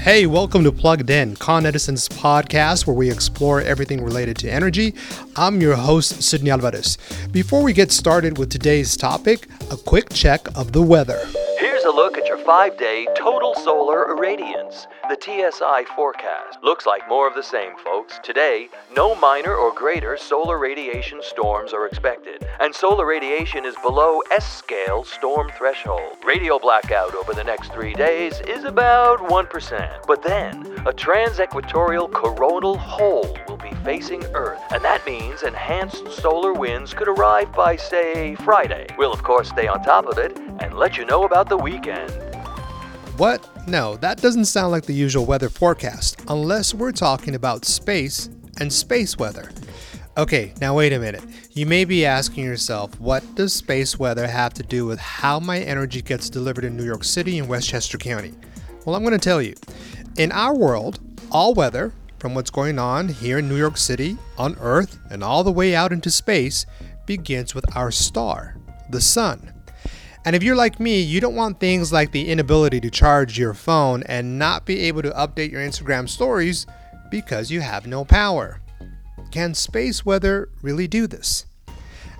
Hey, welcome to Plugged In, Con Edison's podcast where we explore everything related to energy. I'm your host, Sydney Alvarez. Before we get started with today's topic, a quick check of the weather. Here's a look at your five day total solar irradiance. The TSI forecast looks like more of the same, folks. Today, no minor or greater solar radiation storms are expected, and solar radiation is below S scale storm threshold. Radio blackout over the next three days is about 1%. But then, a trans equatorial coronal hole will be facing Earth, and that means enhanced solar winds could arrive by, say, Friday. We'll, of course, stay on top of it and let you know about the weekend. What? No, that doesn't sound like the usual weather forecast, unless we're talking about space and space weather. Okay, now wait a minute. You may be asking yourself, what does space weather have to do with how my energy gets delivered in New York City and Westchester County? Well, I'm going to tell you. In our world, all weather, from what's going on here in New York City, on Earth, and all the way out into space, begins with our star, the sun. And if you're like me, you don't want things like the inability to charge your phone and not be able to update your Instagram stories because you have no power. Can space weather really do this?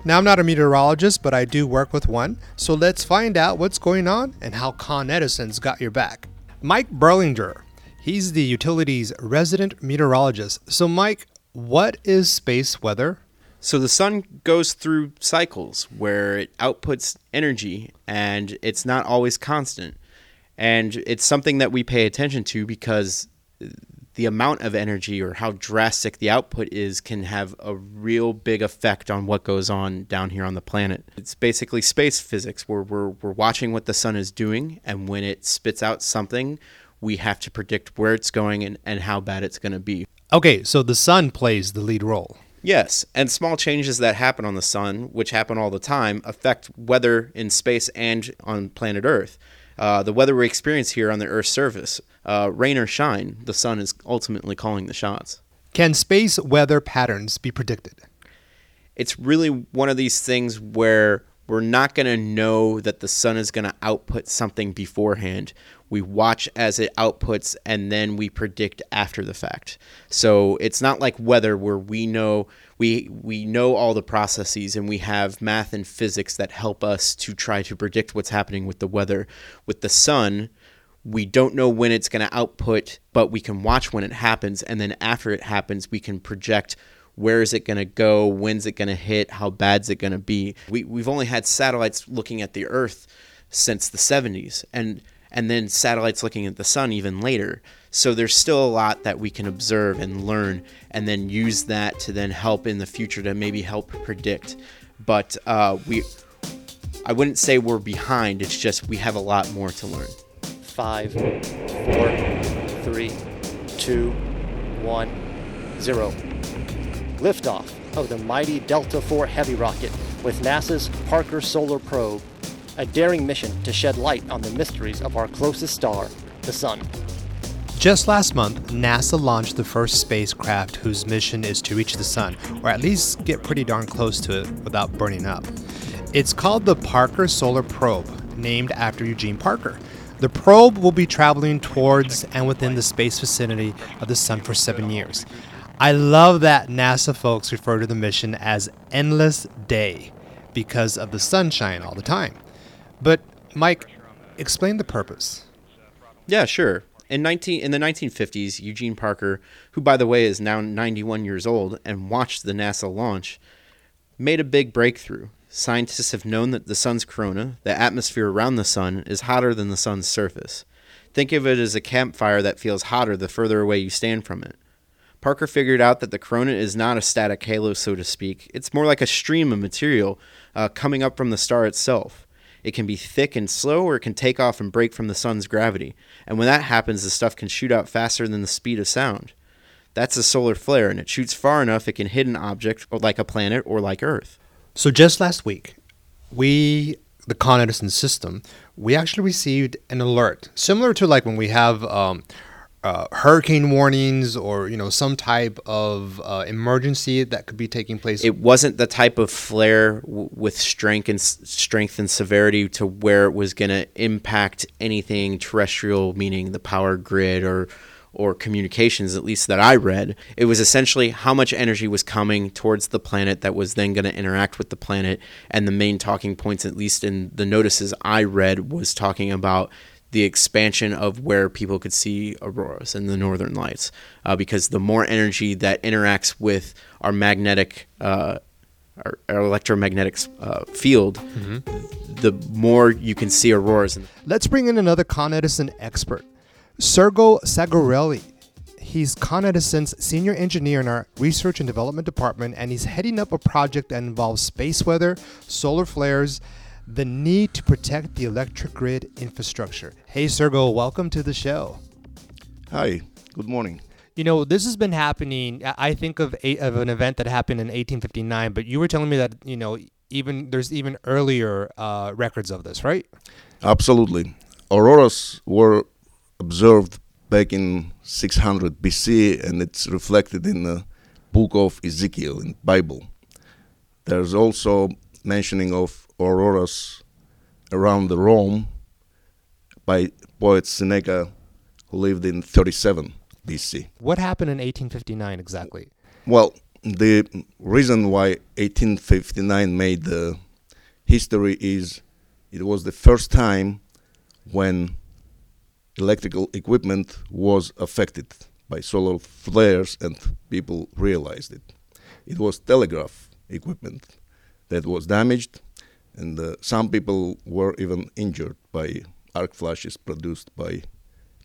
Now, I'm not a meteorologist, but I do work with one, so let's find out what's going on and how Con Edison's got your back. Mike Berlinger, he's the utilities resident meteorologist. So, Mike, what is space weather so the sun goes through cycles where it outputs energy and it's not always constant. And it's something that we pay attention to because the amount of energy or how drastic the output is can have a real big effect on what goes on down here on the planet. It's basically space physics where we're, we're watching what the sun is doing, and when it spits out something, we have to predict where it's going and, and how bad it's going to be. Okay, so the sun plays the lead role. Yes, and small changes that happen on the sun, which happen all the time, affect weather in space and on planet Earth. Uh, the weather we experience here on the Earth's surface, uh, rain or shine, the sun is ultimately calling the shots. Can space weather patterns be predicted? It's really one of these things where we're not going to know that the sun is going to output something beforehand. We watch as it outputs and then we predict after the fact. So it's not like weather where we know we we know all the processes and we have math and physics that help us to try to predict what's happening with the weather. With the sun we don't know when it's going to output but we can watch when it happens and then after it happens we can project where is it going to go when's it going to hit how bad's it going to be we, we've only had satellites looking at the earth since the 70s and and then satellites looking at the sun even later. So there's still a lot that we can observe and learn, and then use that to then help in the future to maybe help predict. But uh, we, I wouldn't say we're behind. It's just we have a lot more to learn. Five, four, three, two, one, zero. Liftoff of the mighty Delta IV Heavy rocket with NASA's Parker Solar Probe a daring mission to shed light on the mysteries of our closest star, the Sun. Just last month, NASA launched the first spacecraft whose mission is to reach the Sun, or at least get pretty darn close to it without burning up. It's called the Parker Solar Probe, named after Eugene Parker. The probe will be traveling towards and within the space vicinity of the Sun for seven years. I love that NASA folks refer to the mission as Endless Day because of the sunshine all the time. But Mike, explain the purpose. Yeah, sure. In 19 in the 1950s, Eugene Parker, who by the way is now 91 years old and watched the NASA launch, made a big breakthrough. Scientists have known that the sun's corona, the atmosphere around the sun, is hotter than the sun's surface. Think of it as a campfire that feels hotter the further away you stand from it. Parker figured out that the corona is not a static halo, so to speak. It's more like a stream of material uh, coming up from the star itself. It can be thick and slow, or it can take off and break from the sun's gravity. And when that happens, the stuff can shoot out faster than the speed of sound. That's a solar flare, and it shoots far enough it can hit an object like a planet or like Earth. So just last week, we, the Con Edison system, we actually received an alert, similar to like when we have um, uh, hurricane warnings or you know some type of uh, emergency that could be taking place? It wasn't the type of flare w- with strength and s- strength and severity to where it was going to impact anything terrestrial, meaning the power grid or or communications, at least that I read. It was essentially how much energy was coming towards the planet that was then going to interact with the planet. And the main talking points, at least in the notices I read, was talking about the expansion of where people could see auroras and the northern lights. Uh, because the more energy that interacts with our magnetic, uh, our, our electromagnetic uh, field, the more you can see auroras. Let's bring in another Con Edison expert, Sergo Sagorelli. He's Con Edison's senior engineer in our research and development department, and he's heading up a project that involves space weather, solar flares, the need to protect the electric grid infrastructure. Hey, Sergo, welcome to the show. Hi, good morning. You know, this has been happening. I think of a, of an event that happened in 1859, but you were telling me that you know even there's even earlier uh, records of this, right? Absolutely. Auroras were observed back in 600 BC and it's reflected in the book of Ezekiel in Bible. There's also mentioning of auroras around the Rome by poet Seneca who lived in 37 BC. What happened in 1859 exactly? Well, the reason why 1859 made the history is it was the first time when electrical equipment was affected by solar flares and people realized it. It was telegraph equipment that was damaged, and uh, some people were even injured by arc flashes produced by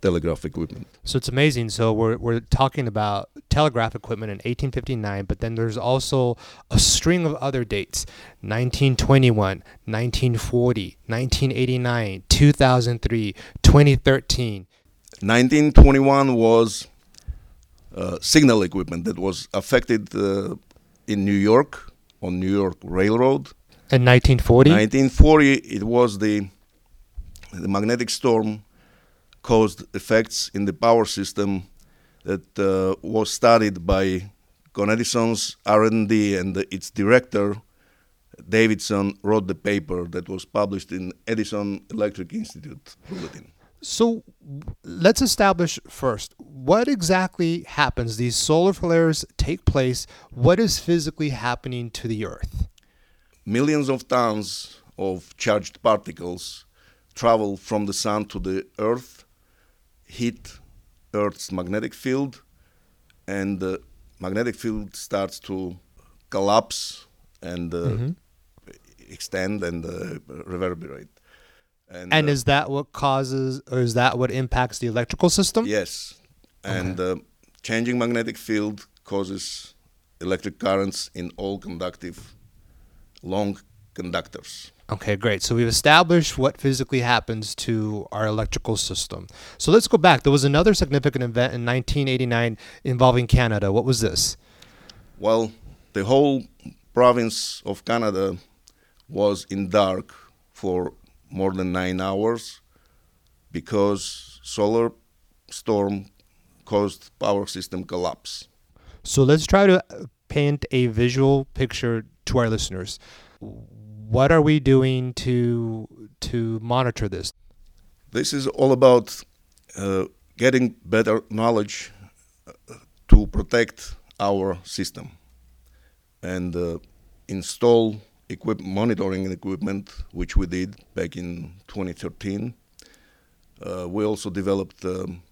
telegraph equipment. So it's amazing. So we're, we're talking about telegraph equipment in 1859, but then there's also a string of other dates 1921, 1940, 1989, 2003, 2013. 1921 was uh, signal equipment that was affected uh, in New York on New York Railroad. And 1940? 1940, it was the the magnetic storm caused effects in the power system that uh, was studied by Con Edison's R&D and its director Davidson wrote the paper that was published in Edison Electric Institute bulletin. So let's establish first what exactly happens. These solar flares take place. What is physically happening to the Earth? Millions of tons of charged particles travel from the sun to the earth, hit Earth's magnetic field, and the magnetic field starts to collapse and uh, extend and uh, reverberate. And uh, is that what causes, or is that what impacts the electrical system? Yes, and uh, changing magnetic field causes electric currents in all conductive long conductors. Okay, great. So we've established what physically happens to our electrical system. So let's go back. There was another significant event in 1989 involving Canada. What was this? Well, the whole province of Canada was in dark for more than nine hours because solar storm caused power system collapse. So let's try to paint a visual picture to our listeners. What are we doing to to monitor this? This is all about uh, getting better knowledge uh, to protect our system and uh, install equip- monitoring equipment, which we did back in 2013. Uh, we also developed um,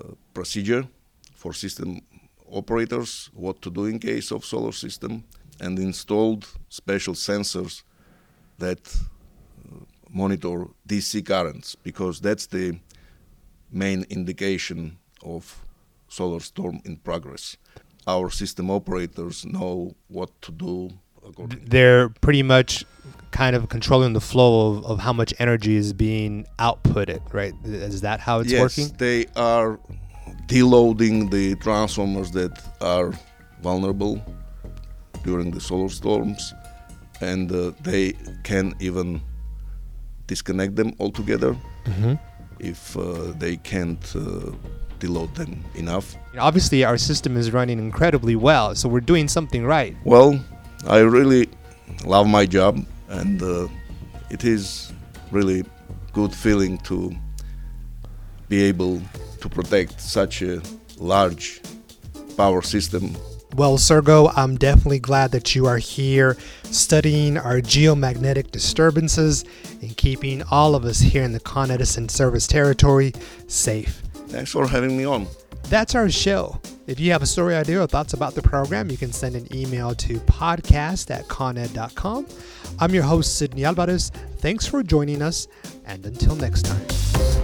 a procedure for system operators what to do in case of solar system and installed special sensors that uh, monitor DC currents because that's the main indication of solar storm in progress. Our system operators know what to do. They're pretty much kind of controlling the flow of, of how much energy is being outputted, right? Is that how it's yes, working? they are deloading the transformers that are vulnerable during the solar storms, and uh, they can even disconnect them altogether Mm-hmm. if uh, they can't uh, deload them enough. Obviously, our system is running incredibly well, so we're doing something right. Well, I really love my job, and uh, it is really good feeling to be able to protect such a large power system well, Sergo, I'm definitely glad that you are here studying our geomagnetic disturbances and keeping all of us here in the Con Edison service territory safe. Thanks for having me on. That's our show. If you have a story idea or thoughts about the program, you can send an email to podcast at coned.com. I'm your host, Sydney Alvarez. Thanks for joining us, and until next time.